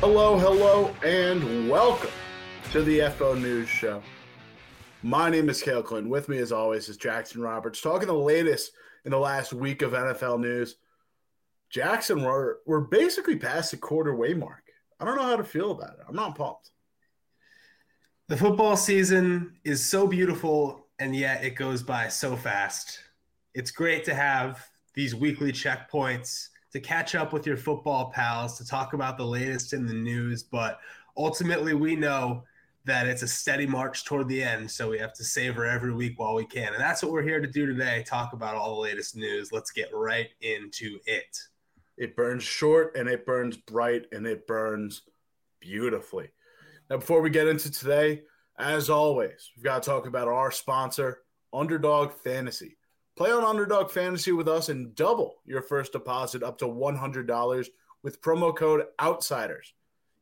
Hello, hello, and welcome to the FO News Show. My name is Cale Clinton. With me, as always, is Jackson Roberts, talking the latest in the last week of NFL news. Jackson, we're, we're basically past the quarter way mark. I don't know how to feel about it. I'm not pumped. The football season is so beautiful, and yet it goes by so fast. It's great to have these weekly checkpoints to catch up with your football pals, to talk about the latest in the news. But ultimately, we know that it's a steady march toward the end. So we have to savor every week while we can. And that's what we're here to do today talk about all the latest news. Let's get right into it. It burns short and it burns bright and it burns beautifully. Now, before we get into today, as always, we've got to talk about our sponsor, Underdog Fantasy. Play on Underdog Fantasy with us and double your first deposit up to $100 with promo code OUTSIDERS.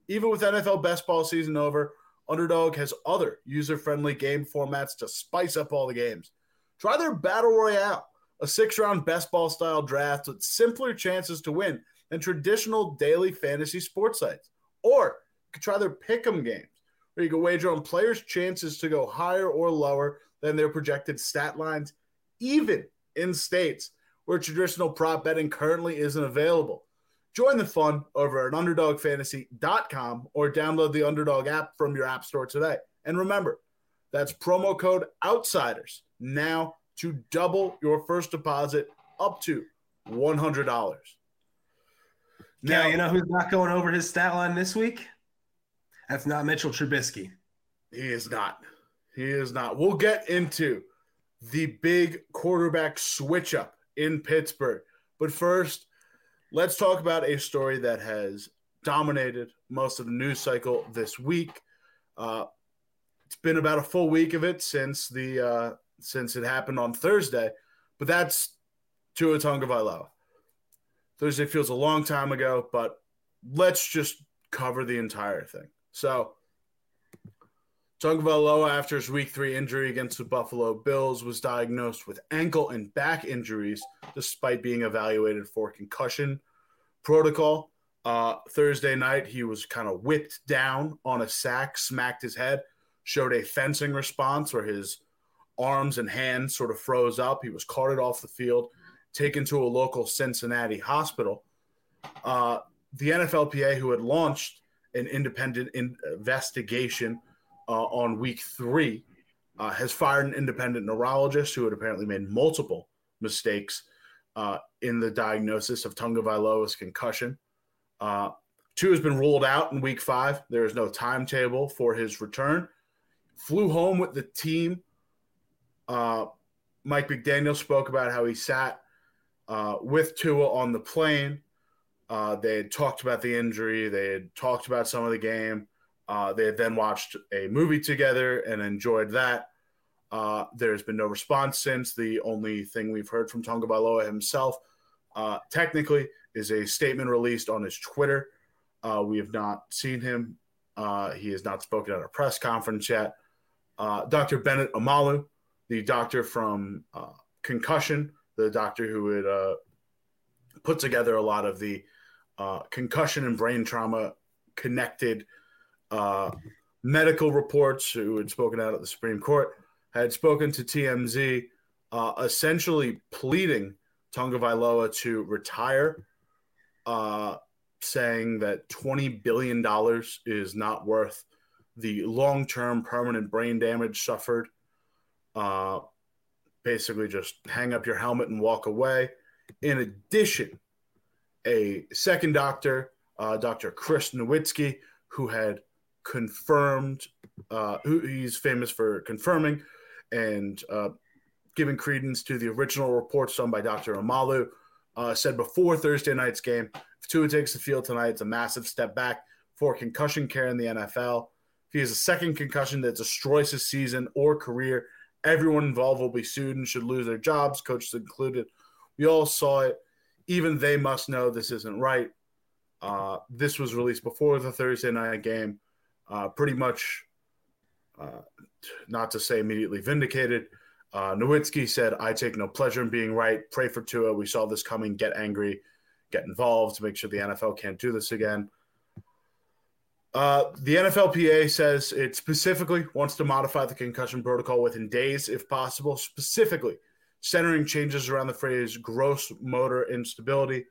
Even with NFL best ball season over, Underdog has other user friendly game formats to spice up all the games. Try their Battle Royale, a six round best ball style draft with simpler chances to win than traditional daily fantasy sports sites. Or you can try their Pick'em games, where you can wager on players' chances to go higher or lower than their projected stat lines, even in states where traditional prop betting currently isn't available. Join the fun over at underdogfantasy.com or download the Underdog app from your app store today. And remember, that's promo code OUTSIDERS now to double your first deposit up to $100. Now, yeah, you know who's not going over his stat line this week? That's not Mitchell Trubisky. He is not. He is not. We'll get into the big quarterback switch up in Pittsburgh. But first, let's talk about a story that has dominated most of the news cycle this week. Uh, it's been about a full week of it since the uh, since it happened on Thursday, but that's Tua Tagovailoa. Thursday feels a long time ago, but let's just cover the entire thing. So, Tagovailoa, after his Week Three injury against the Buffalo Bills, was diagnosed with ankle and back injuries, despite being evaluated for concussion protocol. Uh, Thursday night, he was kind of whipped down on a sack, smacked his head, showed a fencing response where his arms and hands sort of froze up. He was carted off the field, taken to a local Cincinnati hospital. Uh, the NFLPA, who had launched an independent investigation uh, on week three, uh, has fired an independent neurologist who had apparently made multiple mistakes uh, in the diagnosis of Tagovailoa's concussion. Uh, Tua has been ruled out in week five. There is no timetable for his return. Flew home with the team. Uh, Mike McDaniel spoke about how he sat uh, with Tua on the plane. They had talked about the injury. They had talked about some of the game. Uh, they then watched a movie together and enjoyed that. Uh, there's been no response since. The only thing we've heard from Tagovailoa himself, uh, technically, is a statement released on his Twitter. Uh, we have not seen him. Uh, he has not spoken at a press conference yet. Uh, Dr. Bennett Omalu, the doctor from Concussion, the doctor who had put together a lot of the concussion and brain trauma connected – uh, medical reports who had spoken out at the Supreme Court had spoken to TMZ, uh, essentially pleading Tagovailoa to retire, uh, saying that twenty billion dollars is not worth the long-term permanent brain damage suffered. Uh, basically, just hang up your helmet and walk away. In addition, a second doctor, uh, Dr. Chris Nowinski, who had confirmed, uh, who he's famous for confirming and uh, giving credence to the original reports done by Dr. Omalu, uh, said before Thursday night's game, if Tua takes the field tonight, it's a massive step back for concussion care in the NFL. If he has a second concussion that destroys his season or career, everyone involved will be sued and should lose their jobs, coaches included. We all saw it. Even they must know this isn't right. Uh, this was released before the Thursday night game uh, pretty much, uh, not to say immediately vindicated. Uh, Nowinski said, I take no pleasure in being right. Pray for Tua. We saw this coming. Get angry, get involved to make sure the NFL can't do this again. Uh, the NFLPA says it specifically wants to modify the concussion protocol within days, if possible, specifically centering changes around the phrase gross motor instability.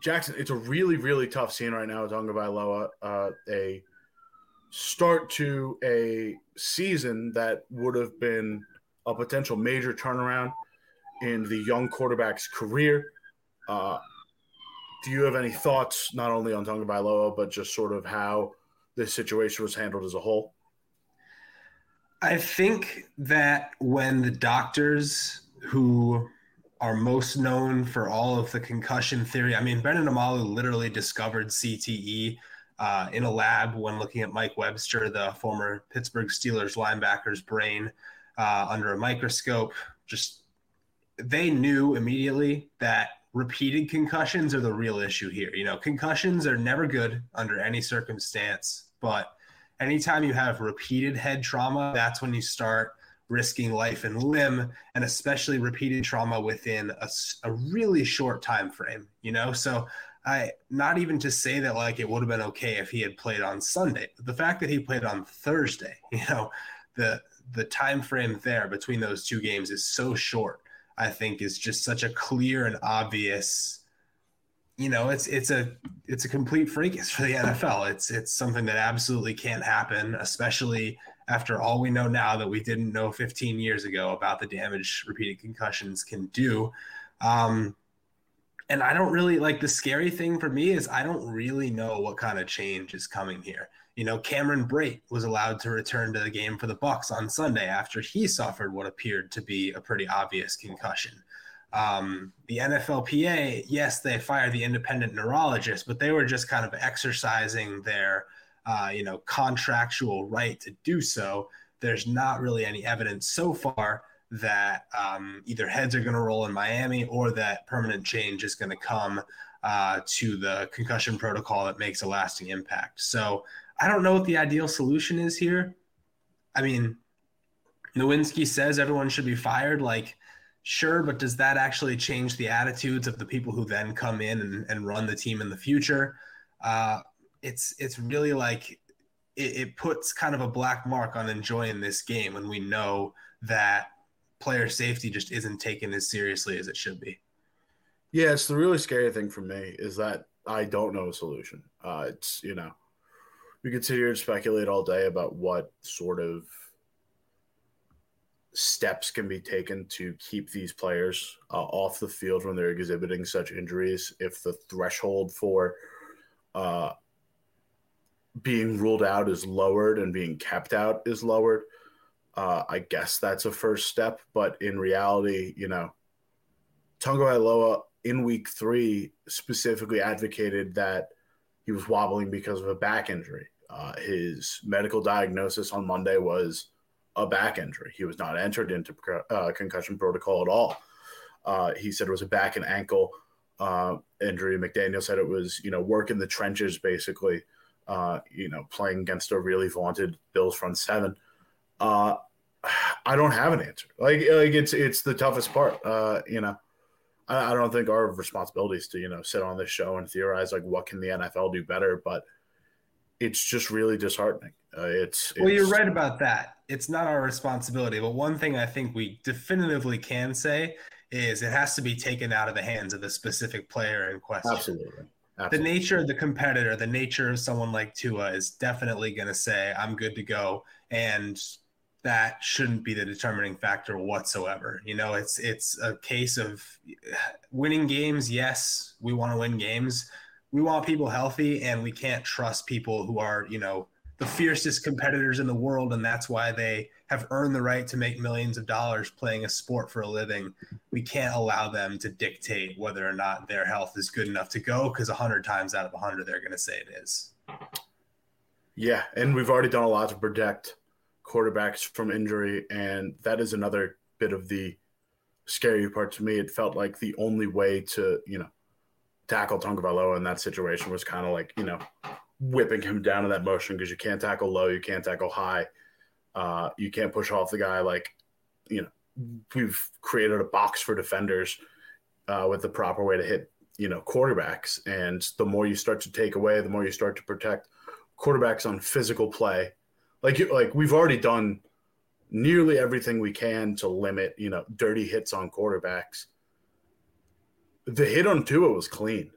Jackson, it's a really, really tough scene right now with Tagovailoa. Uh, a start to a season that would have been a potential major turnaround in the young quarterback's career. Uh, do you have any thoughts not only on Tagovailoa but just sort of how this situation was handled as a whole? I think that when the doctors who are most known for all of the concussion theory, I mean, Brandon Omalu literally discovered CTE uh, in a lab when looking at Mike Webster, the former Pittsburgh Steelers linebacker's brain uh, under a microscope. Just they knew immediately that repeated concussions are the real issue here. You know, concussions are never good under any circumstance, but anytime you have repeated head trauma, that's when you start risking life and limb and especially repeated trauma within a, a really short time frame you know so I not even to say that like it would have been okay if he had played on Sunday. The fact that he played on Thursday, you know, the the time frame there between those two games is so short. I think is just such a clear and obvious. You know, it's it's a it's a complete fracas for the NFL. It's it's something that absolutely can't happen, especially after all we know now that we didn't know 15 years ago about the damage repeated concussions can do. Um, and I don't really like the scary thing for me is I don't really know what kind of change is coming here. You know, Cameron Brate was allowed to return to the game for the Bucks on Sunday after he suffered what appeared to be a pretty obvious concussion. Um, the NFLPA, yes, they fired the independent neurologist, but they were just kind of exercising their, uh, you know, contractual right to do so. There's not really any evidence so far that um, either heads are going to roll in Miami or that permanent change is going to come uh, to the concussion protocol that makes a lasting impact. So I don't know what the ideal solution is here. I mean, Nowinski says everyone should be fired. Like, sure, but does that actually change the attitudes of the people who then come in and, and run the team in the future? Uh, it's it's really like it, it puts kind of a black mark on enjoying this game when we know that player safety just isn't taken as seriously as it should be. Yeah, it's the really scary thing for me is that I don't know a solution. Uh, it's you know, we could sit here and speculate all day about what sort of steps can be taken to keep these players uh, off the field when they're exhibiting such injuries. If the threshold for uh, being ruled out is lowered and being kept out is lowered, uh, I guess that's a first step. But in reality, you know, Tagovailoa in week three specifically advocated that he was wobbling because of a back injury. Uh, his medical diagnosis on Monday was a back injury. He was not entered into uh, concussion protocol at all. Uh, he said it was a back and ankle uh, injury. McDaniel said it was, you know, work in the trenches, basically, uh, you know, playing against a really vaunted Bills front seven. Uh, I don't have an answer. Like like it's it's the toughest part. Uh, you know, I, I, don't think our responsibility is to you know sit on this show and theorize like what can the NFL do better, but it's just really disheartening. Uh, it's, it's well, you're right about that. It's not our responsibility, but one thing I think we definitively can say is it has to be taken out of the hands of the specific player in question. Absolutely. Absolutely. The nature of the competitor, the nature of someone like Tua is definitely going to say, I'm good to go. And that shouldn't be the determining factor whatsoever. You know, it's it's a case of winning games. Yes, we want to win games. We want people healthy, and we can't trust people who are you know the fiercest competitors in the world, and that's why they have earned the right to make millions of dollars playing a sport for a living. We can't allow them to dictate whether or not their health is good enough to go because 100 times out of 100 they're going to say it is. Yeah, and we've already done a lot to protect quarterbacks from injury, and that is another bit of the scary part to me. It felt like the only way to, you know, tackle Tagovailoa in that situation was kind of like, you know, whipping him down in that motion because you can't tackle low, you can't tackle high, uh, you can't push off the guy. Like, you know, we've created a box for defenders uh, with the proper way to hit you know, quarterbacks. And the more you start to take away, the more you start to protect quarterbacks on physical play. Like like we've already done nearly everything we can to limit, you know, dirty hits on quarterbacks. The hit on Tua was clean.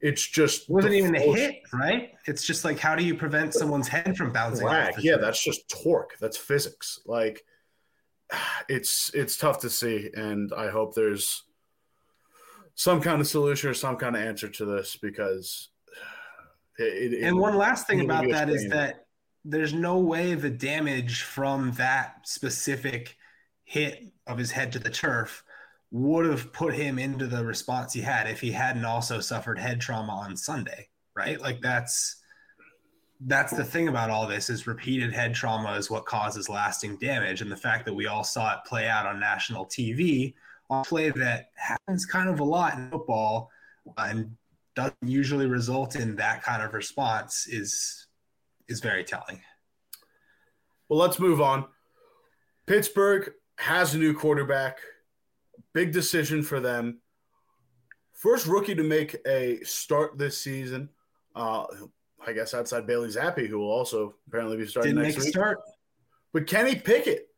It's just it wasn't even a hit, right? It's just like how do you prevent someone's head from bouncing back? Yeah, that's just torque. That's physics. Like it's it's tough to see, and I hope there's some kind of solution or some kind of answer to this because. It, it, and one last thing about that is that there's no way the damage from that specific hit of his head to the turf would have put him into the response he had if he hadn't also suffered head trauma on Sunday, right? Like that's that's the thing about all this is repeated head trauma is what causes lasting damage and the fact that we all saw it play out on national TV on play that happens kind of a lot in football uh, and doesn't usually result in that kind of response is is very telling. Well, let's move on. Pittsburgh has a new quarterback. Big decision for them. First rookie to make a start this season. Uh, I guess outside Bailey Zappe, who will also apparently be starting Didn't next week. Start. But Kenny Pickett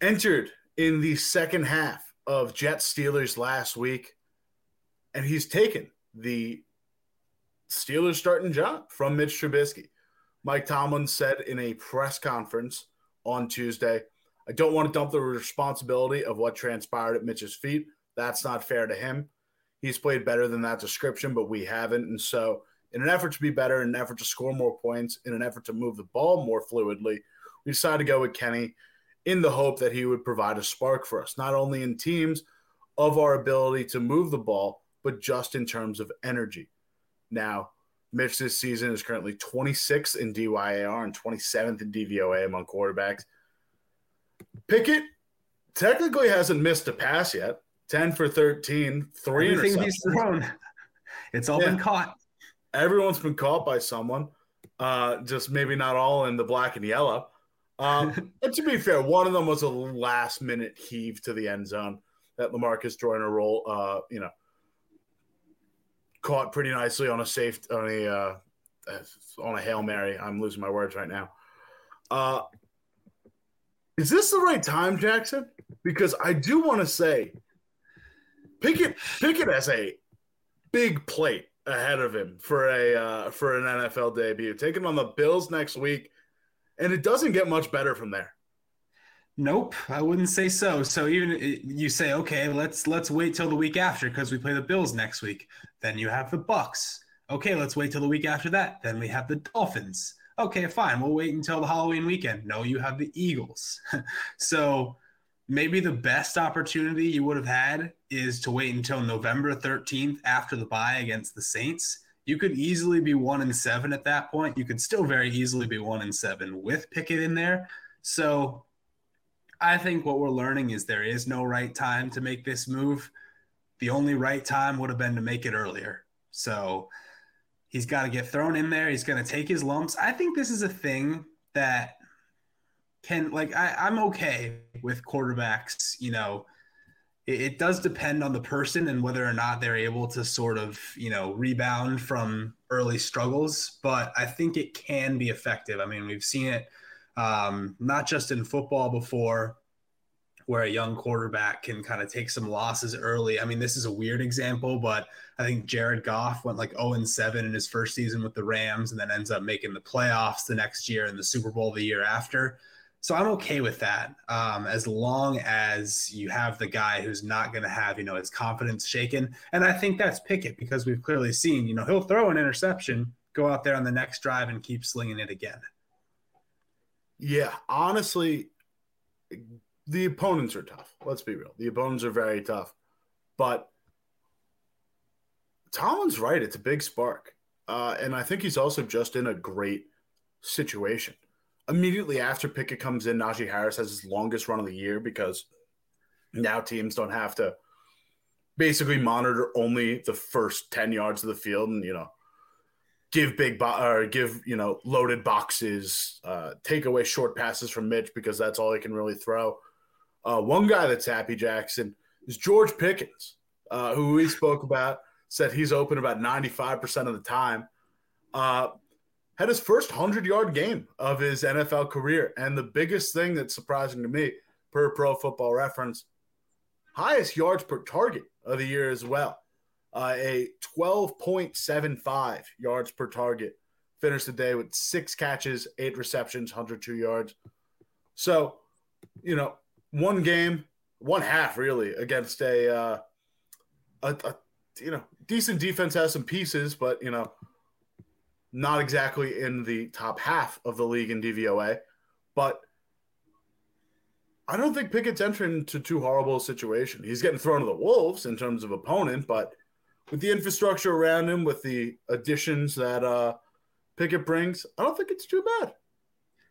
entered in the second half of Jets Steelers last week, and he's taken the Steelers starting job from Mitch Trubisky. Mike Tomlin said in a press conference on Tuesday, I don't want to dump the responsibility of what transpired at Mitch's feet. That's not fair to him. He's played better than that description, but we haven't. And so, in an effort to be better, in an effort to score more points, in an effort to move the ball more fluidly, we decided to go with Kenny in the hope that he would provide a spark for us, not only in teams of our ability to move the ball, but just in terms of energy. Now, Mitch this season is currently 26th in DYAR and 27th in DVOA among quarterbacks. Pickett technically hasn't missed a pass yet. 10 for 13, three Everything he's thrown. It's all yeah. been caught. Everyone's been caught by someone. Uh, just maybe not all in the black and yellow. Um, but to be fair, one of them was a last minute heave to the end zone that Lamarcus Joyner roll, uh, you know, caught pretty nicely on a safe on a uh, on a hail mary. I'm losing my words right now. Uh, is this the right time, Jackson? Because I do want to say, Pickett Pickett has a big plate ahead of him for a uh, for an NFL debut, taking him on the Bills next week, and it doesn't get much better from there. Nope, I wouldn't say so. So even uh, you say, okay, let's let's wait till the week after because we play the Bills next week. Then you have the Bucks. Okay, let's wait till the week after that. Then we have the Dolphins. Okay, fine. We'll wait until the Halloween weekend. No, you have the Eagles. so maybe the best opportunity you would have had is to wait until November 13th after the bye against the Saints. You could easily be one and seven at that point. You could still very easily be one and seven with Pickett in there. So I think what we're learning is there is no right time to make this move. The only right time would have been to make it earlier. So he's got to get thrown in there. He's going to take his lumps. I think this is a thing that can, like, I, I'm okay with quarterbacks, you know. It, does depend on the person and whether or not they're able to sort of, you know, rebound from early struggles. But I think it can be effective. I mean, we've seen it um, not just in football before, where a young quarterback can kind of take some losses early. I mean, this is a weird example, but I think Jared Goff went like 0 and 7 in his first season with the Rams and then ends up making the playoffs the next year and the Super Bowl the year after. So I'm okay with that um, as long as you have the guy who's not going to have, you know, his confidence shaken. And I think that's Pickett because we've clearly seen, you know, he'll throw an interception, go out there on the next drive and keep slinging it again. Yeah, honestly, the opponents are tough. Let's be real. The opponents are very tough. But Tomlin's right. It's a big spark. Uh, and I think he's also just in a great situation. Immediately after Pickett comes in, Najee Harris has his longest run of the year because now teams don't have to basically monitor only the first 10 yards of the field and, you know, give big bo- or give you know loaded boxes, uh, take away short passes from Mitch because that's all he can really throw. Uh, one guy that's happy Jackson is George Pickens. uh, who we spoke about, said he's open about 95% of the time. Uh, had his first 100 yard game of his NFL career. And the biggest thing that's surprising to me, per pro football reference, highest yards per target of the year as well. Uh, a 12.75 yards per target. Finished the day with six catches, eight receptions, 102 yards. So, you know, one game, one half really against a, uh, a, a you know decent defense has some pieces, but you know not exactly in the top half of the league in DVOA. But I don't think Pickett's entering into too horrible a situation. He's getting thrown to the wolves in terms of opponent, but with the infrastructure around him, with the additions that uh, Pickett brings, I don't think it's too bad.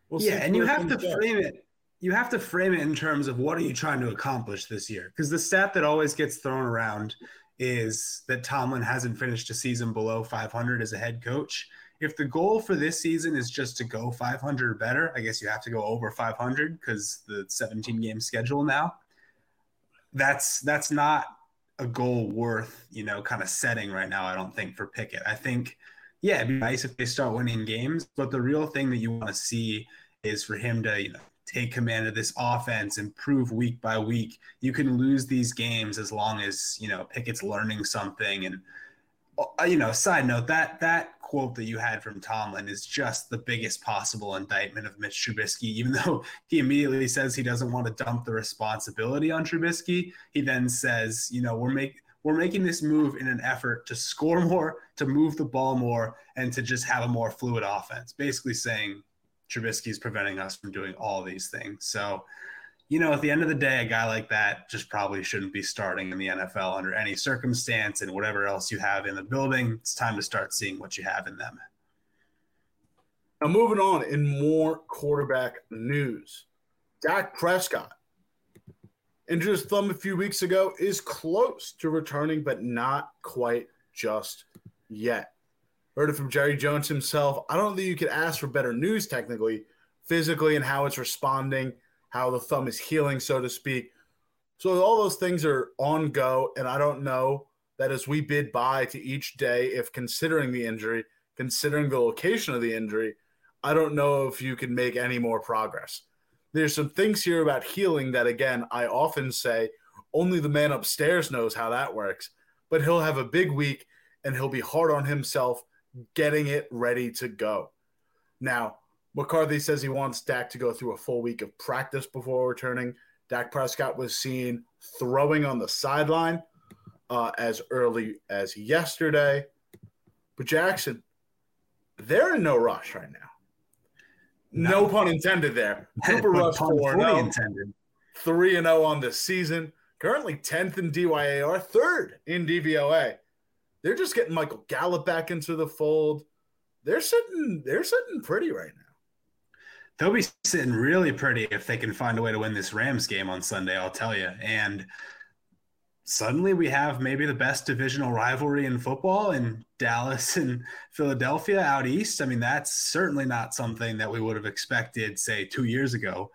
We'll yeah, and you have to frame it. You have to frame it in terms of what are you trying to accomplish this year? Because the stat that always gets thrown around is that Tomlin hasn't finished a season below 500 as a head coach. If the goal for this season is just to go 500 or better, I guess you have to go over 500 because the 17 game schedule now. That's that's not a goal worth you know kind of setting right now. I don't think for Pickett. I think yeah, it'd be nice if they start winning games, but the real thing that you want to see is for him to you know take command of this offense, improve week by week. You can lose these games as long as you know Pickett's learning something. And uh, you know, side note that that quote that you had from Tomlin is just the biggest possible indictment of Mitch Trubisky. Even though he immediately says he doesn't want to dump the responsibility on Trubisky, he then says, you know, we're making we're making this move in an effort to score more, to move the ball more, and to just have a more fluid offense. Basically saying Trubisky is preventing us from doing all these things. So, you know, at the end of the day, a guy like that just probably shouldn't be starting in the NFL under any circumstance and whatever else you have in the building. It's time to start seeing what you have in them. Now, moving on in more quarterback news, Dak Prescott injured his thumb a few weeks ago, is close to returning, but not quite just yet. Heard it from Jerry Jones himself. I don't think you could ask for better news technically, physically, and how it's responding, how the thumb is healing, so to speak. So all those things are on go, and I don't know that as we bid by to each day, if considering the injury, considering the location of the injury, I don't know if you can make any more progress. There's some things here about healing that, again, I often say only the man upstairs knows how that works. But he'll have a big week and he'll be hard on himself getting it ready to go. Now, McCarthy says he wants Dak to go through a full week of practice before returning. Dak Prescott was seen throwing on the sideline uh, as early as yesterday. But Jackson, they're in no rush right now. No, no pun intended there. Cooper Rush 4 0. 3 0 on the season. Currently 10th in DYAR, third in DVOA. They're just getting Michael Gallup back into the fold. They're sitting they're sitting pretty right now. They'll be sitting really pretty if they can find a way to win this Rams game on Sunday, I'll tell you. And suddenly we have maybe the best divisional rivalry in football in Dallas and Philadelphia out east. I mean, that's certainly not something that we would have expected, say, two years ago.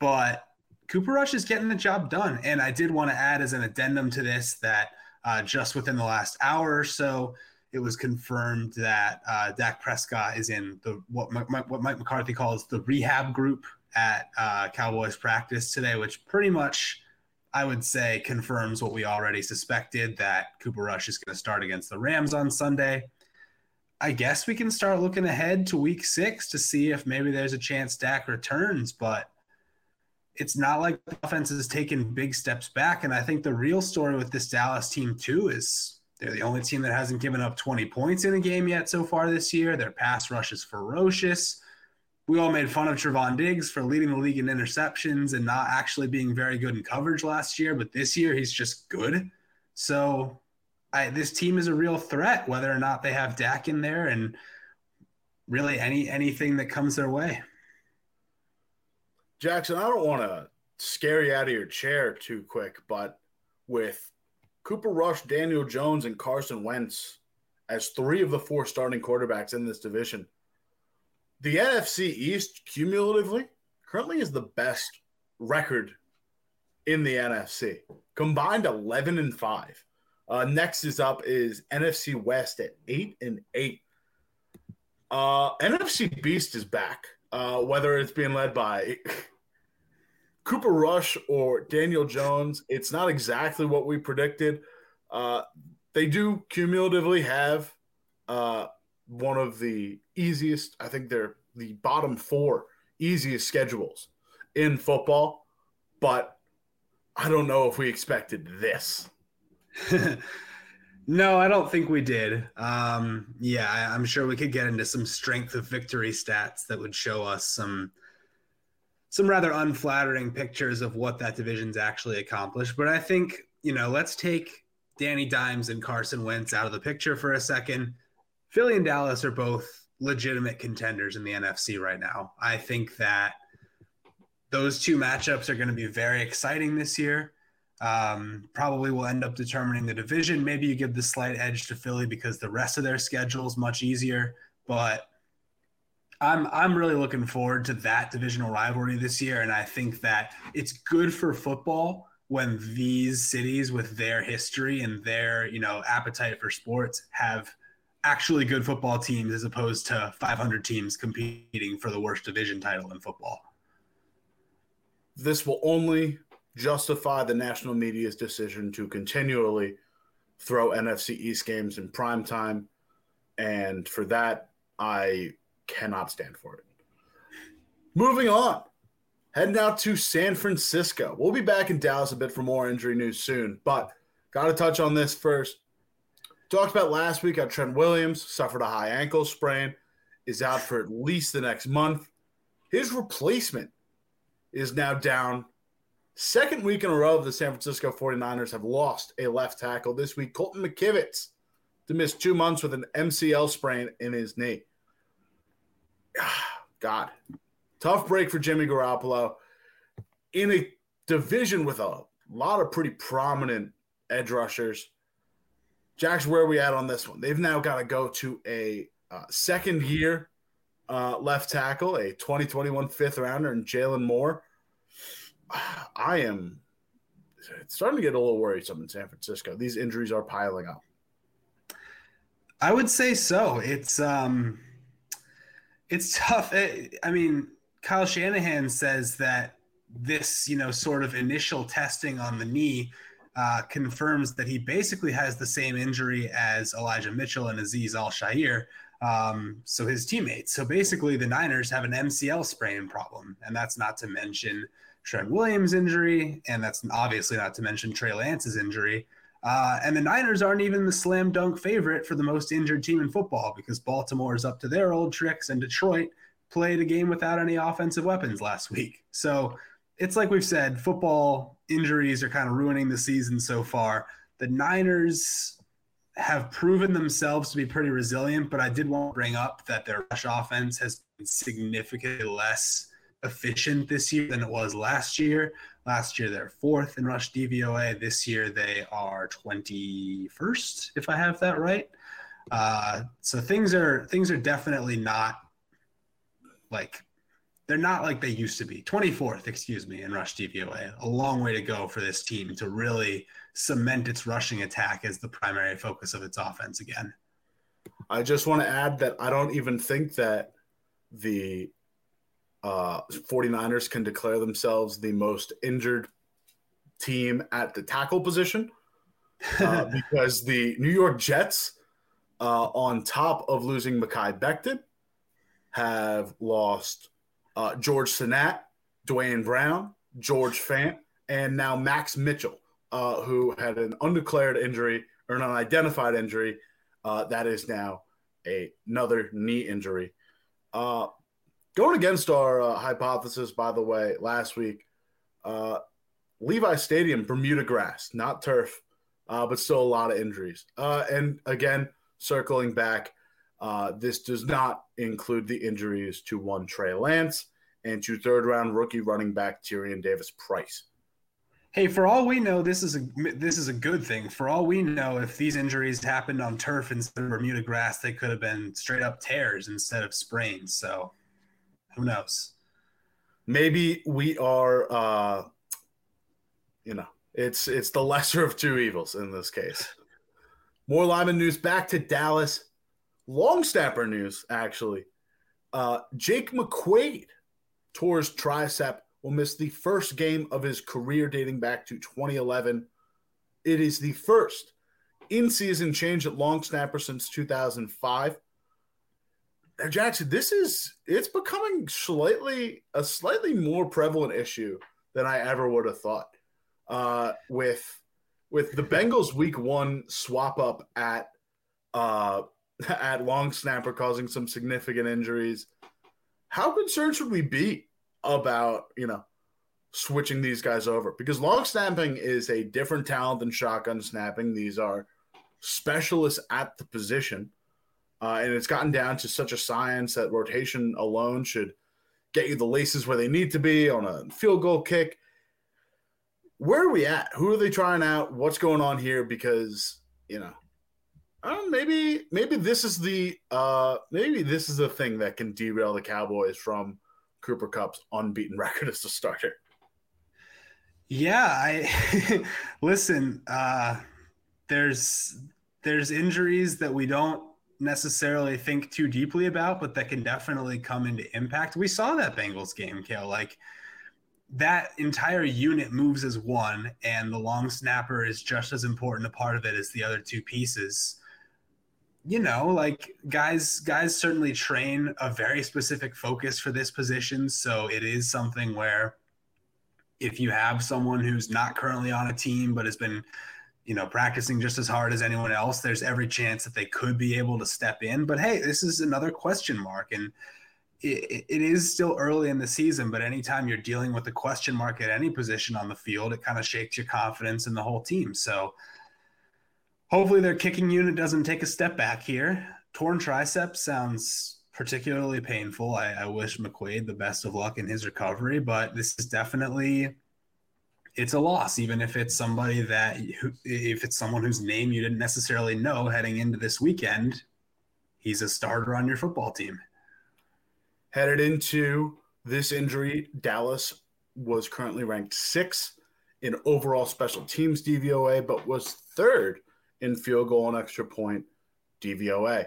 But Cooper Rush is getting the job done. And I did want to add as an addendum to this that uh, just within the last hour or so, it was confirmed that uh, Dak Prescott is in the what what Mike McCarthy calls the rehab group at uh, Cowboys practice today, which pretty much I would say confirms what we already suspected that Cooper Rush is going to start against the Rams on Sunday. I guess we can start looking ahead to week six to see if maybe there's a chance Dak returns, but it's not like the offense has taken big steps back. And I think the real story with this Dallas team, too, is they're the only team that hasn't given up 20 points in a game yet so far this year. Their pass rush is ferocious. We all made fun of Trevon Diggs for leading the league in interceptions and not actually being very good in coverage last year, but this year he's just good. So I, this team is a real threat, whether or not they have Dak in there and really any anything that comes their way. Jackson, I don't want to scare you out of your chair too quick, but with Cooper Rush, Daniel Jones, and Carson Wentz as three of the four starting quarterbacks in this division, the NFC East cumulatively currently is the best record in the NFC. Combined 11 and 5 Uh, next is up is NFC West at eight and eight. Uh, NFC Beast is back. Uh, whether it's being led by Cooper Rush or Daniel Jones, it's not exactly what we predicted. Uh, they do cumulatively have uh, one of the easiest, I think they're the bottom four easiest schedules in football, but I don't know if we expected this. no, I don't think we did. Um, yeah, I, I'm sure we could get into some strength of victory stats that would show us some some rather unflattering pictures of what that division's actually accomplished. But I think, you know, let's take Danny Dimes and Carson Wentz out of the picture for a second. Philly and Dallas are both legitimate contenders in the NFC right now. I think that those two matchups are going to be very exciting this year. Um, probably will end up determining the division. Maybe you give the slight edge to Philly because the rest of their schedule is much easier. But I'm I'm really looking forward to that divisional rivalry this year, and I think that it's good for football when these cities with their history and their you know appetite for sports have actually good football teams as opposed to 500 teams competing for the worst division title in football. This will only justify the national media's decision to continually throw NFC East games in prime time. And for that, I cannot stand for it. Moving on, heading out to San Francisco. We'll be back in Dallas a bit for more injury news soon, but got to touch on this first. Talked about last week how Trent Williams suffered a high ankle sprain, is out for at least the next month. His replacement is now down. Second week in a row, the San Francisco 49ers have lost a left tackle. This week, Colton McKivitz to miss two months with an MCL sprain in his knee. God, tough break for Jimmy Garoppolo in a division with a lot of pretty prominent edge rushers. Jack's where we at on this one? They've now got to go to a uh, second year uh, left tackle, a 2021 fifth rounder, and Jaylon Moore. I am starting to get a little worrisome in San Francisco. These injuries are piling up. I would say so. It's um, it's tough. I mean, Kyle Shanahan says that this, you know, sort of initial testing on the knee uh, confirms that he basically has the same injury as Elijah Mitchell and Azeez Al-Shaair, um, so his teammates. So basically, the Niners have an MCL sprain problem, and that's not to mention Trent Williams' injury, and that's obviously not to mention Trey Lance's injury. Uh, and the Niners aren't even the slam dunk favorite for the most injured team in football because Baltimore is up to their old tricks, and Detroit played a game without any offensive weapons last week. So it's like we've said, football injuries are kind of ruining the season so far. The Niners have proven themselves to be pretty resilient, but I did want to bring up that their rush offense has been significantly less efficient this year than it was last year. Last year they're fourth in rush DVOA. This year they are 21st, if I have that right. Uh, so things are things are definitely not like they're not like they used to be. 24th, excuse me, in rush DVOA. A long way to go for this team to really cement its rushing attack as the primary focus of its offense again. I just want to add that I don't even think that the uh, 49ers can declare themselves the most injured team at the tackle position uh, because the New York Jets, uh, on top of losing Mekhi Becton, have lost uh, George Sennett, Duane Brown, George Fant, and now Max Mitchell, uh, who had an undeclared injury or an unidentified injury uh, that is now a, another knee injury. Uh, going against our uh, hypothesis, by the way, last week, uh, Levi Stadium, Bermuda grass, not turf, but still a lot of injuries. and again, circling back, uh, this does not include the injuries to one Trey Lance and to third round rookie running back Tyrion Davis Price. Hey, for all we know, this is a this is a good thing. For all we know, if these injuries happened on turf instead of Bermuda grass, they could have been straight up tears instead of sprains. So, who knows? Maybe we are, uh, you know, it's it's the lesser of two evils in this case. More lineman news back to Dallas. Long snapper news, actually. Uh, Jake McQuaide tore his tricep, will miss the first game of his career dating back to 2011. It is the first in season change at long snapper since 2005. Jackson, this is it's becoming slightly a slightly more prevalent issue than I ever would have thought. Uh, with with the Bengals week one swap up at uh, at long snapper causing some significant injuries. How concerned should we be about, you know, switching these guys over? Because long snapping is a different talent than shotgun snapping. These are specialists at the position. Uh, and it's gotten down to such a science that rotation alone should get you the laces where they need to be on a field goal kick. Where are we at? Who are they trying out? What's going on here? Because, you know, maybe maybe this is the uh, maybe this is the thing that can derail the Cowboys from Cooper Cup's unbeaten record as a starter. Yeah, I listen. Uh, there's there's injuries that we don't necessarily think too deeply about, but that can definitely come into impact. We saw that Bengals game, Cale. Like that entire unit moves as one, and the long snapper is just as important a part of it as the other two pieces you know, like guys guys certainly train a very specific focus for this position, so it is something where if you have someone who's not currently on a team but has been you know practicing just as hard as anyone else there's every chance that they could be able to step in but hey this is another question mark and it, it is still early in the season but anytime you're dealing with a question mark at any position on the field it kind of shakes your confidence in the whole team so Hopefully, their kicking unit doesn't take a step back here. Torn tricep sounds particularly painful. I, I wish McQuaide the best of luck in his recovery, but this is definitely it's a loss, even if it's somebody that if it's someone whose name you didn't necessarily know heading into this weekend, he's a starter on your football team. Headed into this injury, Dallas was currently ranked sixth in overall special teams DVOA, but was third in field goal and extra point DVOA.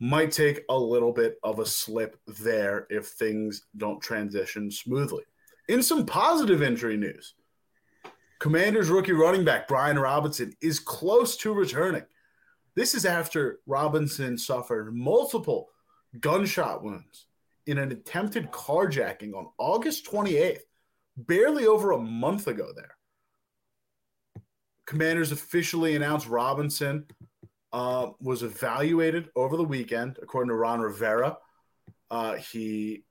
Might take a little bit of a slip there if things don't transition smoothly. In some positive injury news, Commanders rookie running back Brian Robinson is close to returning. This is after Robinson suffered multiple gunshot wounds in an attempted carjacking on August 28th, barely over a month ago there. Commanders officially announced Robinson uh, was evaluated over the weekend, according to Ron Rivera. Uh, he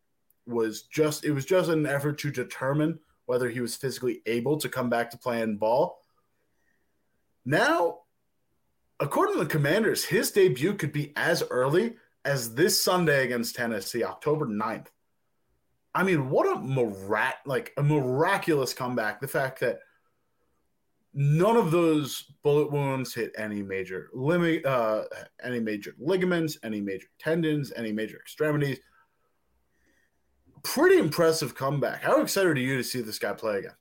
was just it was just an effort to determine whether he was physically able to come back to playing ball. Now, according to the Commanders, his debut could be as early as this Sunday against Tennessee, October 9th. I mean, what a mirac- like a miraculous comeback. The fact that none of those bullet wounds hit any major lim- uh, any major ligaments, any major tendons, any major extremities. Pretty impressive comeback. How excited are you to see this guy play again?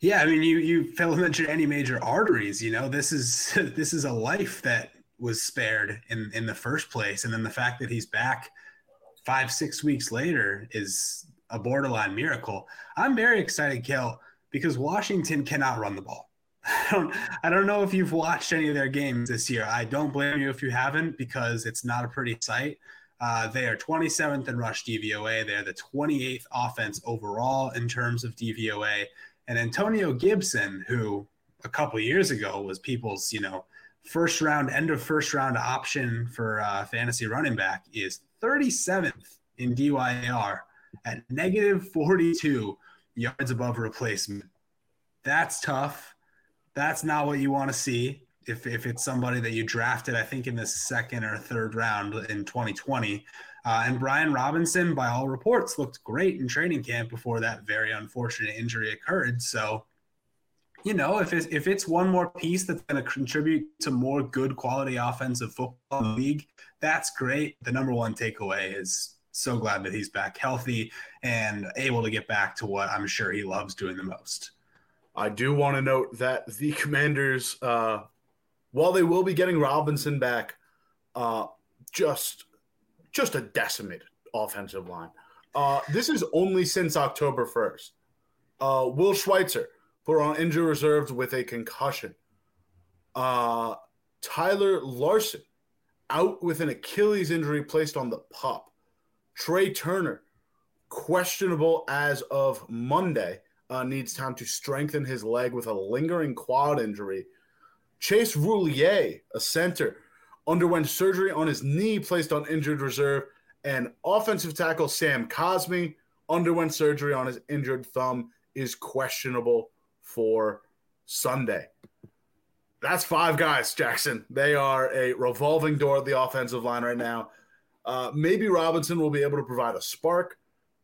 Yeah, I mean, you you failed to mention any major arteries. You know, this is this is a life that was spared in in the first place, and then the fact that he's back five six weeks later is a borderline miracle. I'm very excited, Kel, because Washington cannot run the ball. I don't, I don't know if you've watched any of their games this year. I don't blame you if you haven't because it's not a pretty sight. Uh, they are 27th in rush DVOA. They're the 28th offense overall in terms of DVOA. And Antonio Gibson, who a couple years ago was people's, you know, first round, end of first round option for uh, fantasy running back, is 37th in DYAR at negative 42 yards above replacement. That's tough that's not what you want to see if, if it's somebody that you drafted, I think in the second or third round in 2020. Uh, and Brian Robinson, by all reports, looked great in training camp before that very unfortunate injury occurred. So, you know, if it's, if it's one more piece that's going to contribute to more good quality offensive football league, that's great. The number one takeaway is so glad that he's back healthy and able to get back to what I'm sure he loves doing the most. I do want to note that the Commanders uh, while they will be getting Robinson back, uh, just just a decimated offensive line. Uh, this is only since October 1st. Uh, Will Schweitzer put on injury reserves with a concussion. Uh, Tyler Larsen out with an Achilles injury placed on the pup. Trai Turner, questionable as of Monday, uh, needs time to strengthen his leg with a lingering quad injury. Chase Roullier, a center, underwent surgery on his knee, placed on injured reserve, and offensive tackle Sam Cosmi underwent surgery on his injured thumb, is questionable for Sunday. That's five guys, Jackson. They are a revolving door at the offensive line right now. Uh, maybe Robinson will be able to provide a spark,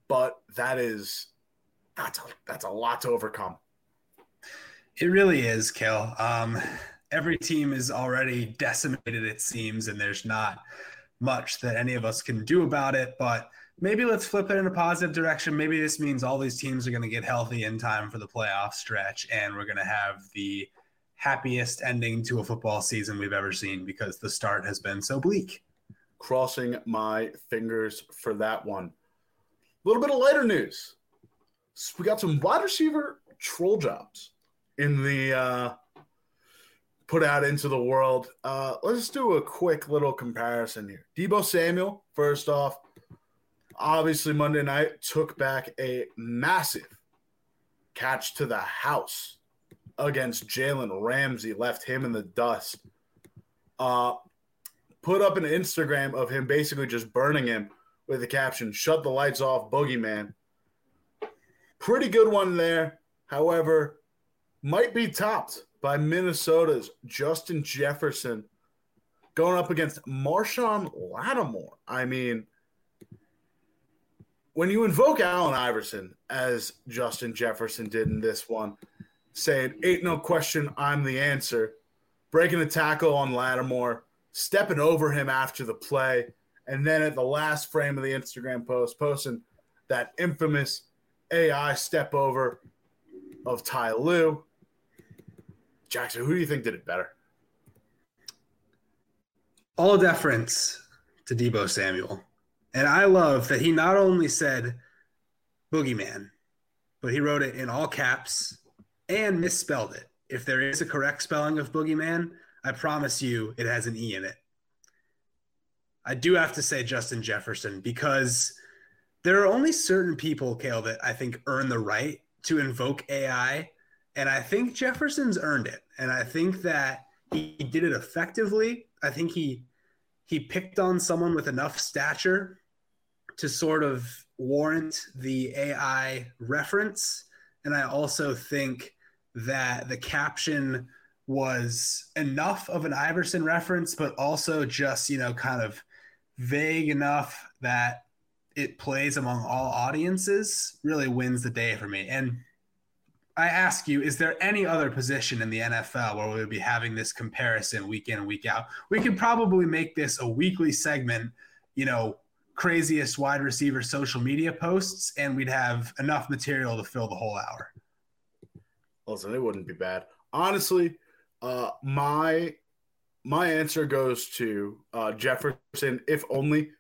but that is that's a, that's a lot to overcome. It really is, Cale. Um, every team is already decimated, it seems, and there's not much that any of us can do about it. But maybe let's flip it in a positive direction. Maybe this means all these teams are going to get healthy in time for the playoff stretch, and we're going to have the happiest ending to a football season we've ever seen because the start has been so bleak. Crossing my fingers for that one. A little bit of lighter news. We got some wide receiver troll jobs in the uh, put out into the world. Uh, let's do a quick little comparison here. Deebo Samuel, first off, obviously Monday night took back a massive catch to the house against Jalen Ramsey, left him in the dust. Uh, put up an Instagram of him basically just burning him with the caption, Shut the lights off, Boogeyman. Pretty good one there. However, might be topped by Minnesota's Justin Jefferson going up against Marshon Lattimore. I mean, when you invoke Allen Iverson as Justin Jefferson did in this one, saying, Ain't no question, I'm the answer, breaking a tackle on Lattimore, stepping over him after the play, and then at the last frame of the Instagram post, posting that infamous AI step over of Ty Lue Jackson, who do you think did it better? All deference to Deebo Samuel. And I love that he not only said boogeyman, but he wrote it in all caps and misspelled it. If there is a correct spelling of boogeyman, I promise you it has an E in it. I do have to say Justin Jefferson because there are only certain people, Cale, that I think earn the right to invoke AI and I think Jefferson's earned it. And I think that he did it effectively. I think he he picked on someone with enough stature to sort of warrant the AI reference. And I also think that the caption was enough of an Iverson reference, but also just, you know, kind of vague enough that it plays among all audiences, really wins the day for me. And I ask you, is there any other position in the NFL where we would be having this comparison week in and week out? We could probably make this a weekly segment, you know, craziest wide receiver social media posts, and we'd have enough material to fill the whole hour. Listen, it wouldn't be bad. Honestly, uh, my my answer goes to uh, Jefferson, if only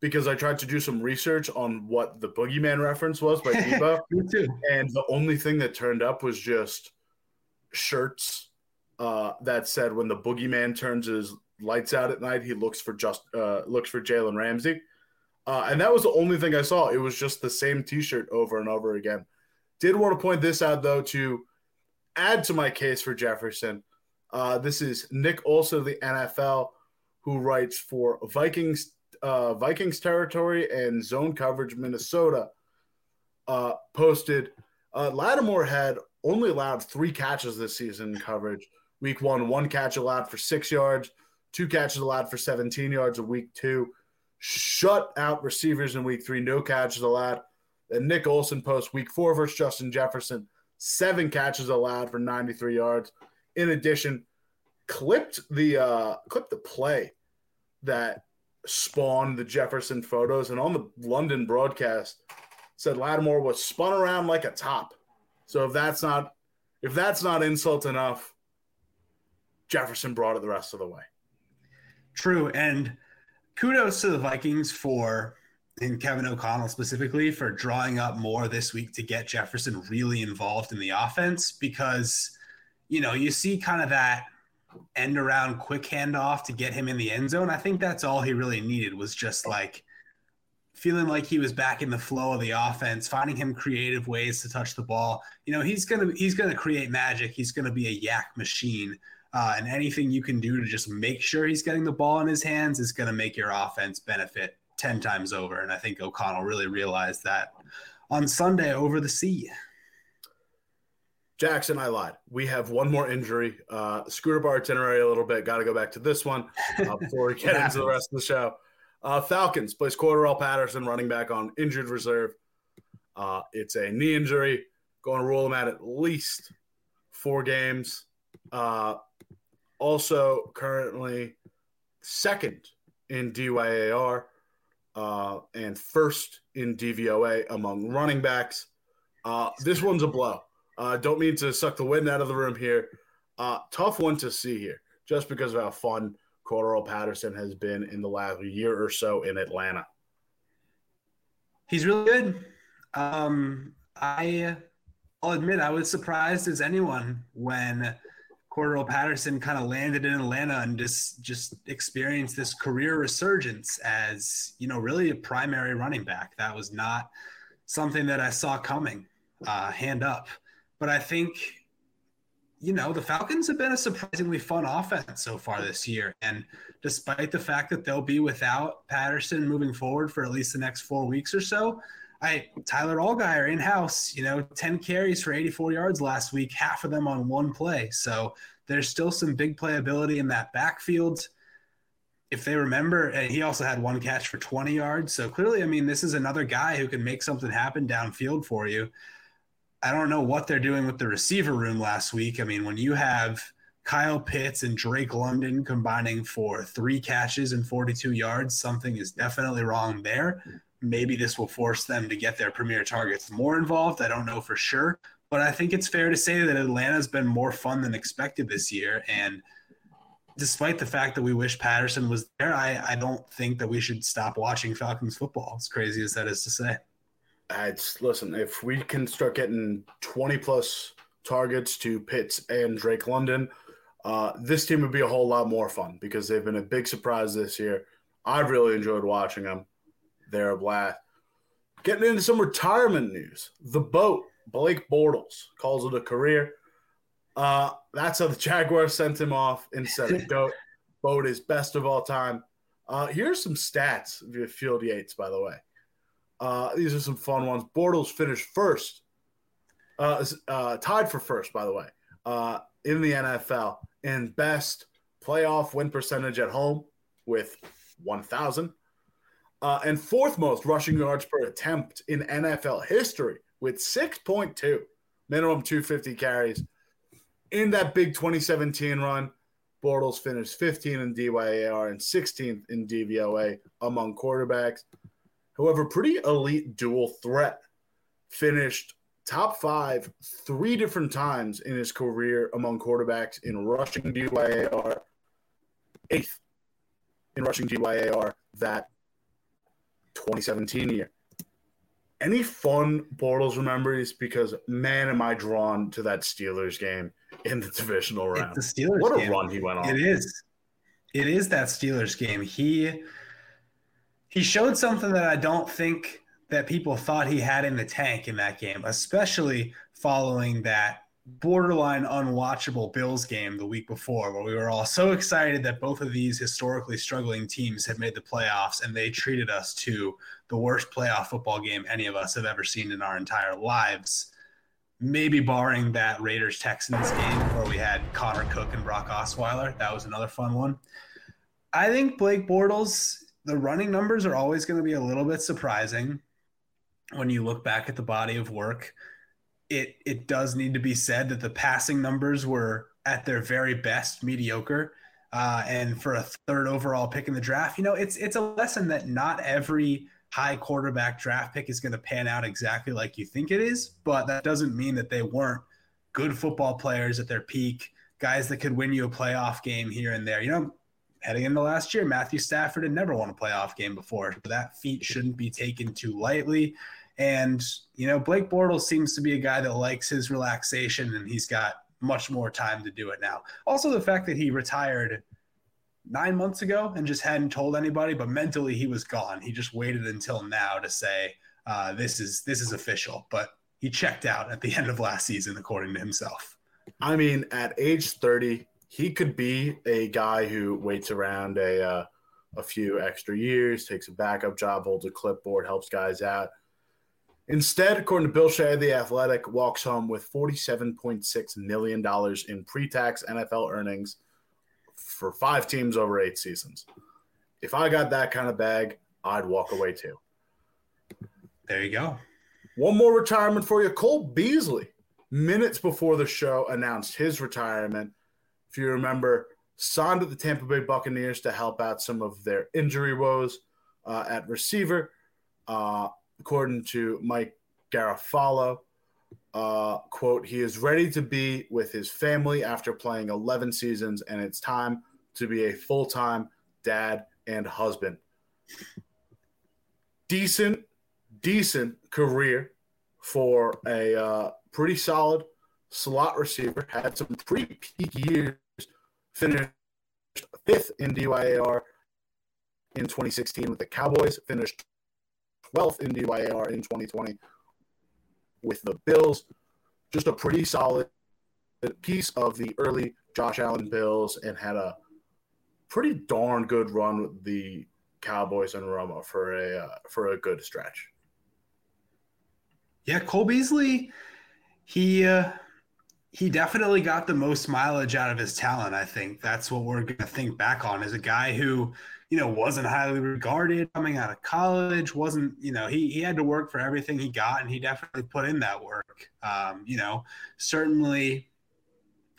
because I tried to do some research on what the Boogeyman reference was by Deebo. and the only thing that turned up was just shirts uh, that said when the Boogeyman turns his lights out at night, he looks for just uh, looks for Jalen Ramsey. Uh, and that was the only thing I saw. It was just the same T-shirt over and over again. Did want to point this out though to add to my case for Jefferson. Uh, this is Nick Olson of the NFL, who writes for Vikings uh, Vikings territory and zone coverage Minnesota uh, posted uh, Lattimore had only allowed three catches this season in coverage. Week one, one catch allowed for six yards, two catches allowed for 17 yards. A week two, shut out receivers in week three, no catches allowed. And Nick Olson posts week four versus Justin Jefferson, seven catches allowed for 93 yards. In addition, clipped the uh, clipped the play that spawned the Jefferson photos, and on the London broadcast said Lattimore was spun around like a top. So if that's not if that's not insult enough, Jefferson brought it the rest of the way. True. And kudos to the Vikings for, and Kevin O'Connell specifically, for drawing up more this week to get Jefferson really involved in the offense because, you know, you see kind of that end around quick handoff to get him in the end zone. I think that's all he really needed was just like feeling like he was back in the flow of the offense, finding him creative ways to touch the ball. You know, he's gonna he's gonna create magic. He's gonna be a YAC machine. Uh, and anything you can do to just make sure he's getting the ball in his hands is going to make your offense benefit 10 times over. And I think O'Connell really realized that on Sunday over the sea. Jackson, I lied. We have one more injury. Uh, screwed up our itinerary a little bit. Got to go back to this one uh, before we get into the rest of the show. Uh, Falcons plays Cordarrelle Patterson, running back on injured reserve. Uh, it's a knee injury. Going to rule him out at least four games. Uh, also, currently second in DYAR uh, and first in DVOA among running backs. Uh, this one's a blow. Uh, don't mean to suck the wind out of the room here. Uh, tough one to see here, just because of how fun Cordarrelle Patterson has been in the last year or so in Atlanta. He's really good. Um, I, I'll admit I was surprised as anyone when Cordarrelle Patterson kind of landed in Atlanta and just just experienced this career resurgence as you know really a primary running back. That was not something that I saw coming. Uh, hand up. But I think, you know, the Falcons have been a surprisingly fun offense so far this year. And despite the fact that they'll be without Patterson moving forward for at least the next four weeks or so, I Tyler Allgeier in house, you know, 10 carries for 84 yards last week, half of them on one play. So there's still some big playability in that backfield. If they remember, and he also had one catch for 20 yards. So clearly, I mean, this is another guy who can make something happen downfield for you. I don't know what they're doing with the receiver room last week. I mean, when you have Kyle Pitts and Drake London combining for three catches and 42 yards, something is definitely wrong there. Maybe this will force them to get their premier targets more involved. I don't know for sure, but I think it's fair to say that Atlanta's been more fun than expected this year. And despite the fact that we wish Patterson was there, I, I don't think that we should stop watching Falcons football, as crazy as that is to say. It's listen, if we can start getting 20 plus targets to Pitts and Drake London, uh, this team would be a whole lot more fun because they've been a big surprise this year. I've really enjoyed watching them. They're a blast. Getting into some retirement news. The boat, Blake Bortles, calls it a career. Uh, that's how the Jaguars sent him off instead of Goat. Boat is best of all time. Uh, here's some stats of Field Yates, by the way. Uh, these are some fun ones. Bortles finished first, uh, uh, tied for first, by the way, uh, in the NFL in best playoff win percentage at home with 1,000, uh, and fourth most rushing yards per attempt in NFL history with 6.2, minimum 250 carries. In that big 2017 run, Bortles finished 15 in DYAR and 16th in DVOA among quarterbacks. However, pretty elite dual threat. Finished top five three different times in his career among quarterbacks in rushing DYAR, eighth in rushing DYAR that 2017 year. Any fun Bortles memories? Because man, am I drawn to that Steelers game in the divisional round. It's the Steelers what a game. run he went on. It is. It is that Steelers game. He he showed something that I don't think that people thought he had in the tank in that game, especially following that borderline unwatchable Bills game the week before, where we were all so excited that both of these historically struggling teams had made the playoffs and they treated us to the worst playoff football game any of us have ever seen in our entire lives. Maybe barring that Raiders Texans game where we had Connor Cook and Brock Osweiler. That was another fun one. I think Blake Bortles the running numbers are always going to be a little bit surprising when you look back at the body of work. It it does need to be said that the passing numbers were at their very best mediocre. Uh, and for a third overall pick in the draft, you know, it's it's a lesson that not every high quarterback draft pick is going to pan out exactly like you think it is, but that doesn't mean that they weren't good football players at their peak guys that could win you a playoff game here and there. You know, heading into last year, Matthew Stafford had never won a playoff game before. So that feat shouldn't be taken too lightly. And, you know, Blake Bortles seems to be a guy that likes his relaxation and he's got much more time to do it now. Also, the fact that he retired nine months ago and just hadn't told anybody, but mentally he was gone. He just waited until now to say, uh, this is this is official. But he checked out at the end of last season, according to himself. I mean, at age 30, he could be a guy who waits around a uh, a few extra years, takes a backup job, holds a clipboard, helps guys out. Instead, according to Bill Shea, the Athletic walks home with $47.6 million in pre tax NFL earnings for five teams over eight seasons. If I got that kind of bag, I'd walk away too. There you go. One more retirement for you. Cole Beasley, minutes before the show, announced his retirement. If you remember, signed with the Tampa Bay Buccaneers to help out some of their injury woes uh, at receiver. Uh, according to Mike Garafolo, uh, quote, he is ready to be with his family after playing 11 seasons, and it's time to be a full time dad and husband. Decent decent career for a uh, pretty solid slot receiver. Had some pretty peak years. Finished fifth in DYAR in 2016 with the Cowboys. Finished 12th in DYAR in 2020 with the Bills. Just a pretty solid piece of the early Josh Allen Bills and had a pretty darn good run with the Cowboys and Romo for a uh, for a good stretch. Yeah, Cole Beasley, he uh, he definitely got the most mileage out of his talent. I think that's what we're going to think back on as a guy who, you know, wasn't highly regarded coming out of college. wasn't You know, he he had to work for everything he got, and he definitely put in that work. Um, you know, certainly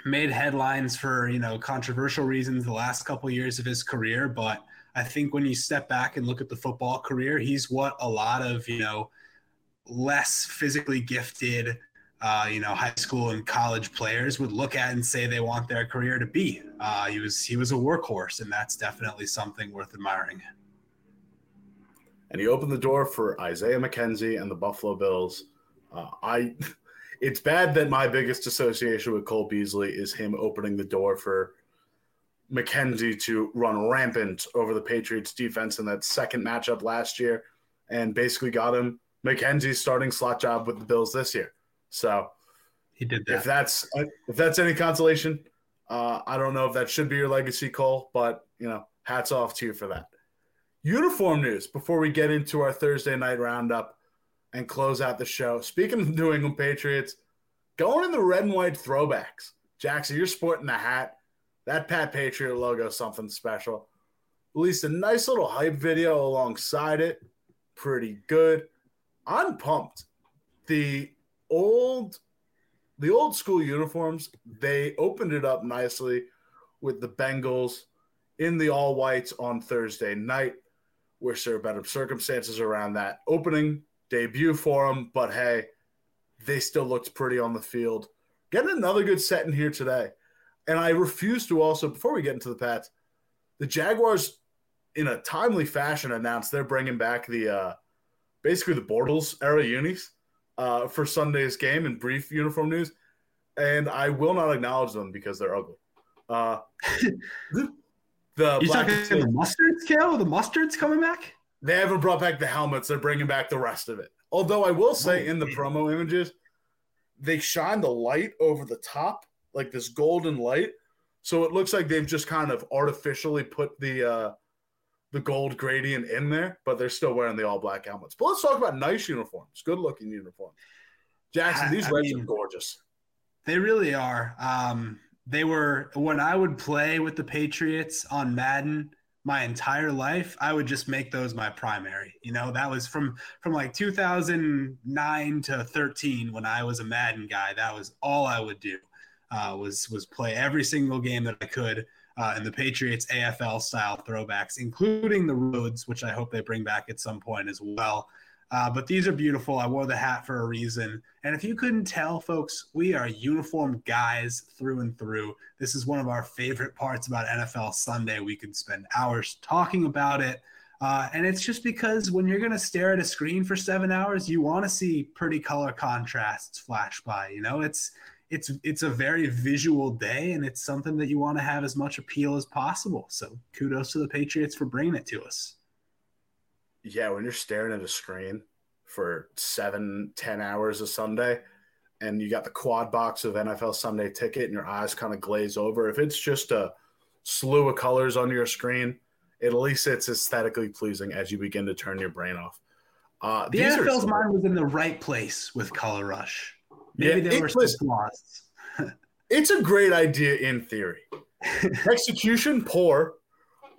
made headlines for you know controversial reasons the last couple of years of his career, but I think when you step back and look at the football career, he's what a lot of you know less physically gifted, uh, you know, high school and college players would look at and say they want their career to be. Uh, he was he was a workhorse, and that's definitely something worth admiring. And he opened the door for Isaiah McKenzie and the Buffalo Bills. Uh, I, it's bad that my biggest association with Cole Beasley is him opening the door for McKenzie to run rampant over the Patriots defense in that second matchup last year and basically got him McKenzie's starting slot job with the Bills this year. So he did that. If that's if that's any consolation, uh, I don't know if that should be your legacy, Cole, but you know, hats off to you for that. Uniform news before we get into our Thursday night roundup and close out the show. Speaking of the New England Patriots, going in the red and white throwbacks. Jackson, you're sporting the hat. That Pat Patriot logo, something special. Released a nice little hype video alongside it. Pretty good. I'm pumped. The old the old school uniforms, they opened it up nicely with the Bengals in the all whites on Thursday night. Wish there were better circumstances around that opening debut for them, but hey, they still looked pretty on the field. Getting another good set in here today. And I refuse to also, before we get into the Pats, the Jaguars, in a timely fashion, announced they're bringing back the uh, basically the Bortles era unis uh, for Sunday's game in brief uniform news, and I will not acknowledge them because they're ugly. Uh, the you talking the mustard scale? The mustard's coming back. They haven't brought back the helmets. They're bringing back the rest of it. Although I will say, oh, in the promo images, they shine the light over the top, like this golden light. So it looks like they've just kind of artificially put the uh, the gold gradient in there, but they're still wearing the all black helmets. But let's talk about nice uniforms, good looking uniforms. Jackson, these I, reds mean, are gorgeous. They really are. Um, they were when I would play with the Patriots on Madden my entire life, I would just make those my primary. You know, that was from from like 2009 to 13 when I was a Madden guy. That was all I would do. Uh, was was play every single game that I could uh, and the Patriots AFL style throwbacks, including the roads, which I hope they bring back at some point as well. Uh, but these are beautiful. I wore the hat for a reason. And if you couldn't tell, folks, we are uniform guys through and through. This is one of our favorite parts about NFL Sunday. We could spend hours talking about it. Uh, and it's just because when you're going to stare at a screen for seven hours, you want to see pretty color contrasts flash by. You know, it's it's it's a very visual day, and it's something that you want to have as much appeal as possible. So kudos to the Patriots for bringing it to us. Yeah, when you're staring at a screen for seven, ten hours a Sunday, and you got the quad box of NFL Sunday ticket, and your eyes kind of glaze over. If it's just a slew of colors on your screen at least it's aesthetically pleasing as you begin to turn your brain off. Uh, the NFL's are, mind was in the right place with Color Rush. Maybe yeah, were it's a great idea in theory. Execution poor,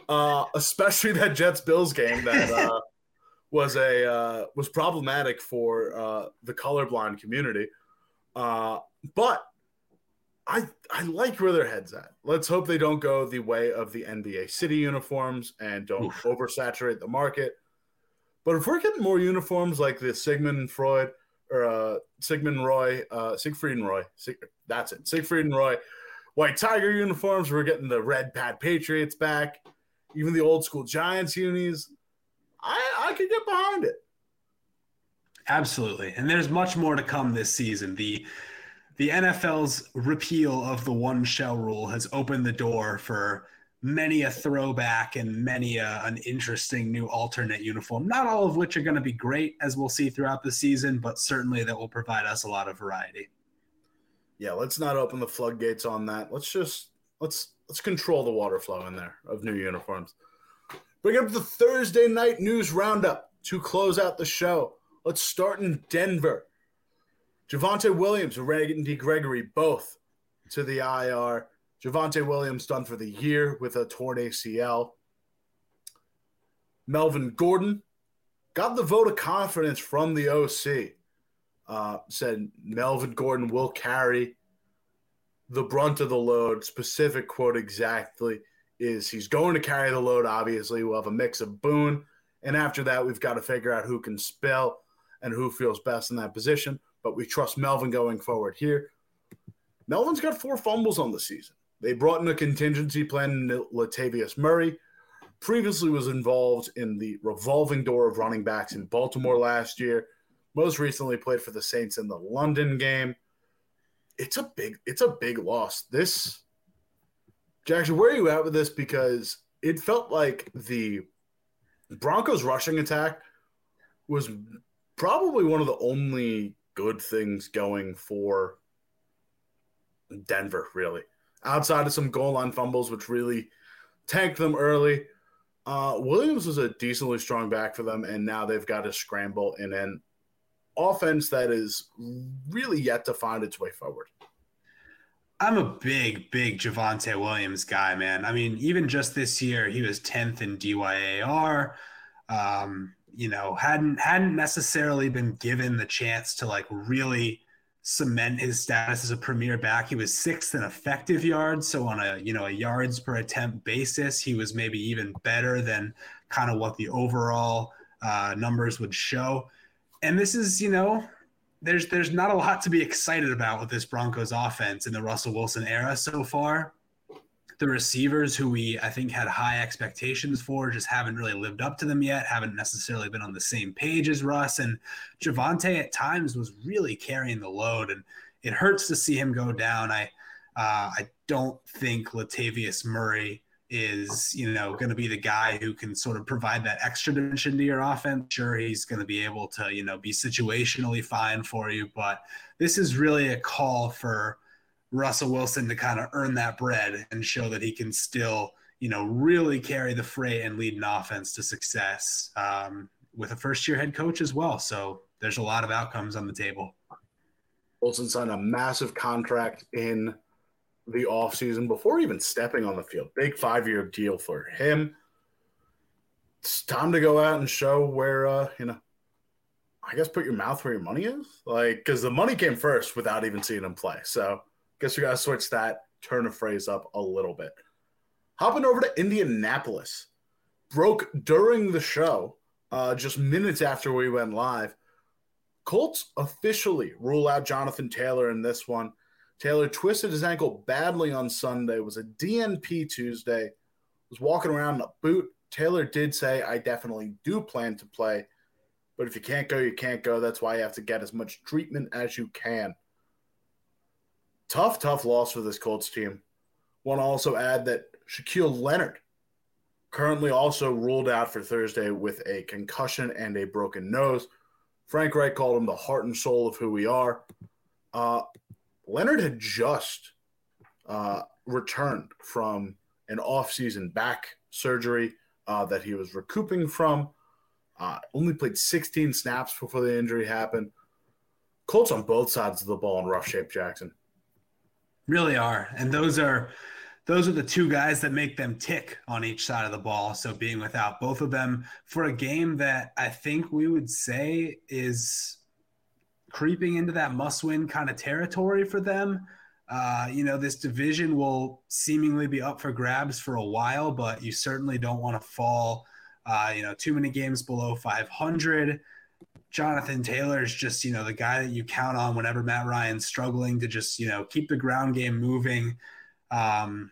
uh, especially that Jets Bills game that uh, was a uh, was problematic for uh, the colorblind community. Uh, but I I like where their heads at. Let's hope they don't go the way of the NBA city uniforms and don't Oof. oversaturate the market. But if we're getting more uniforms like the Sigmund and Freud or uh, Sigmund Roy, uh, Siegfried and Roy, Sig- that's it, Siegfried and Roy, White Tiger uniforms. We're getting the Red pad Patriots back, even the old school Giants unis. I I could get behind it. Absolutely, and there's much more to come this season. The the NFL's repeal of the one shell rule has opened the door for many a throwback and many a, an interesting new alternate uniform. Not all of which are going to be great, as we'll see throughout the season, but certainly that will provide us a lot of variety. Yeah, let's not open the floodgates on that. Let's just let's let's control the water flow in there of new uniforms. Bring up the Thursday night news roundup to close out the show. Let's start in Denver. Javonte Williams and Randy Gregory both to the IR. Javonte Williams done for the year with a torn ACL. Melvin Gordon got the vote of confidence from the OC. Uh, said Melvin Gordon will carry the brunt of the load. Specific quote exactly is he's going to carry the load. Obviously, we'll have a mix of Boone, and after that, we've got to figure out who can spell and who feels best in that position but we trust Melvin going forward here. Melvin's got four fumbles on the season. They brought in a contingency plan Latavius Murray. Previously was involved in the revolving door of running backs in Baltimore last year. Most recently played for the Saints in the London game. It's a big, it's a big loss. This Jackson, where are you at with this? Because it felt like the Broncos rushing attack was probably one of the only good things going for Denver, really. Outside of some goal line fumbles, which really tanked them early. Uh, Williams was a decently strong back for them, and now they've got to scramble in an offense that is really yet to find its way forward. I'm a big, big Javonte Williams guy, man. I mean, even just this year, he was 10th in DYAR. Um, you know, hadn't hadn't necessarily been given the chance to like really cement his status as a premier back. He was sixth in effective yards, so on a you know a yards per attempt basis, he was maybe even better than kind of what the overall uh, numbers would show. And this is you know there's there's not a lot to be excited about with this Broncos offense in the Russell Wilson era so far the receivers who we I think had high expectations for just haven't really lived up to them yet, haven't necessarily been on the same page as Russ. And Javonte at times was really carrying the load, and it hurts to see him go down. I uh, I don't think Latavius Murray is you know going to be the guy who can sort of provide that extra dimension to your offense. Sure, he's going to be able to you know be situationally fine for you, but this is really a call for Russell Wilson to kind of earn that bread and show that he can still, you know, really carry the freight and lead an offense to success um, with a first year head coach as well. So there's a lot of outcomes on the table. Wilson signed a massive contract in the offseason before even stepping on the field. Big five year deal for him. It's time to go out and show where, uh, you know, I guess put your mouth where your money is. Like, because the money came first without even seeing him play. So, Guess we got to switch that turn of phrase up a little bit. Hopping over to Indianapolis. Broke during the show uh, just minutes after we went live. Colts officially rule out Jonathan Taylor in this one. Taylor twisted his ankle badly on Sunday. It was a DNP Tuesday. Was walking around in a boot. Taylor did say, "I definitely do plan to play, but if you can't go, you can't go. That's why you have to get as much treatment as you can." Tough, tough loss for this Colts team. Want to also add that Shaquille Leonard currently also ruled out for Thursday with a concussion and a broken nose. Frank Reich called him the heart and soul of who we are. Uh, Leonard had just uh, returned from an off-season back surgery uh, that he was recouping from. Uh, only played 16 snaps before the injury happened. Colts on both sides of the ball in rough shape, Jackson. Really are, and those are those are the two guys that make them tick on each side of the ball. So being without both of them for a game that I think we would say is creeping into that must win kind of territory for them. Uh, you know, this division will seemingly be up for grabs for a while, but you certainly don't want to fall, uh, you know, too many games below 500. Jonathan Taylor is just, you know, the guy that you count on whenever Matt Ryan's struggling to just, you know, keep the ground game moving. Um,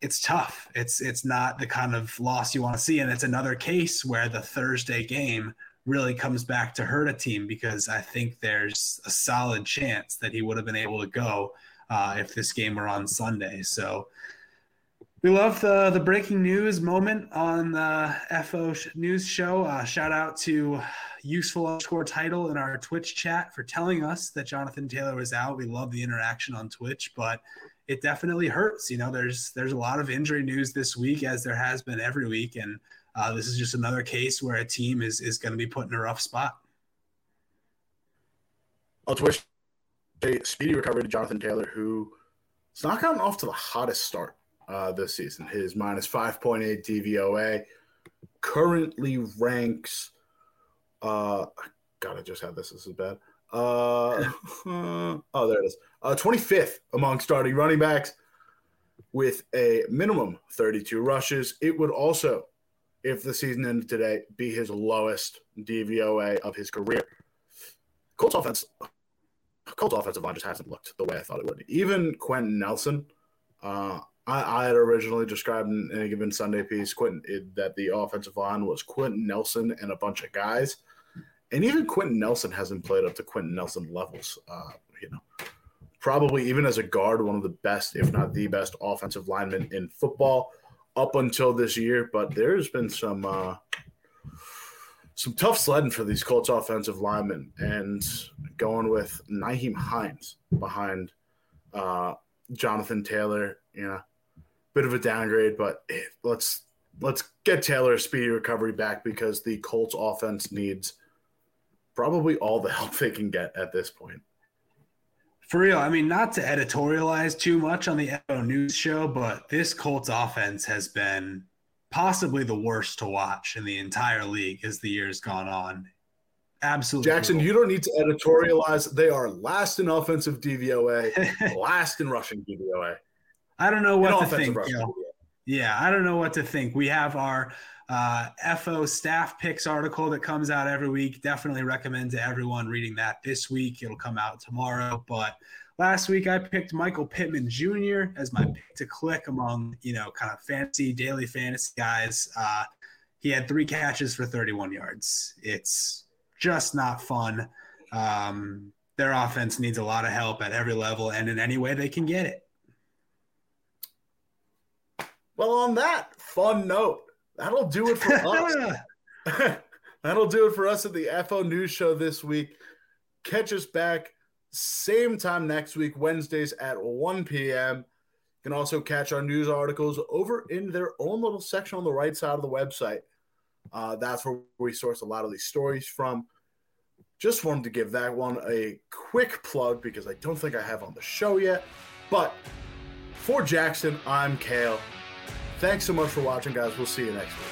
it's tough. It's it's not the kind of loss you want to see, and it's another case where the Thursday game really comes back to hurt a team because I think there's a solid chance that he would have been able to go uh, if this game were on Sunday. So we love the the breaking news moment on the FO news show. Uh, shout out to useful underscore title in our Twitch chat for telling us that Jonathan Taylor was out. We love the interaction on Twitch, but it definitely hurts. You know, there's there's a lot of injury news this week, as there has been every week, and uh, this is just another case where a team is is going to be put in a rough spot. I'll a speedy recovery to Jonathan Taylor, who not gotten off to the hottest start uh, this season. His minus five point eight DVOA currently ranks. Uh, God, I just had this. This is bad. Uh, oh, there it is. Uh, 25th among starting running backs with a minimum 32 rushes. It would also, if the season ended today, be his lowest DVOA of his career. Colts offense, Colts offensive line just hasn't looked the way I thought it would. Even Quenton Nelson, uh, I, I, had originally described in, in a given Sunday piece Quenton, it, that the offensive line was Quenton Nelson and a bunch of guys and even Quenton Nelson hasn't played up to Quenton Nelson levels. Uh, you know, probably even as a guard, one of the best, if not the best, offensive lineman in football up until this year. But there's been some uh, some tough sledding for these Colts offensive linemen, and going with Nyheim Hines behind uh, Jonathan Taylor. You know, bit of a downgrade, but eh, let's let's get Taylor a speedy recovery back because the Colts offense needs probably all the help they can get at this point. For real, I mean, not to editorialize too much on the FO News show, but this Colts offense has been possibly the worst to watch in the entire league as the year's gone on. Absolutely. Jackson, you don't need to editorialize. They are last in offensive DVOA, last in rushing DVOA. I don't know what to think. You know, yeah, I don't know what to think. We have our uh, FO staff picks article that comes out every week. Definitely recommend to everyone reading that this week. It'll come out tomorrow. But last week I picked Michael Pittman Jr. as my pick to click among, you know, kind of fancy daily fantasy guys. Uh, he had three catches for 31 yards. It's just not fun. Um, their offense needs a lot of help at every level and in any way they can get it. Well, on that fun note, that'll do it for us. that'll do it for us at the FO News Show this week. Catch us back same time next week, Wednesdays at 1 p.m. You can also catch our news articles over in their own little section on the right side of the website. Uh, that's where we source a lot of these stories from. Just wanted to give that one a quick plug because I don't think I have on the show yet. But for Jackson, I'm Cale. Thanks so much for watching, guys. We'll see you next week.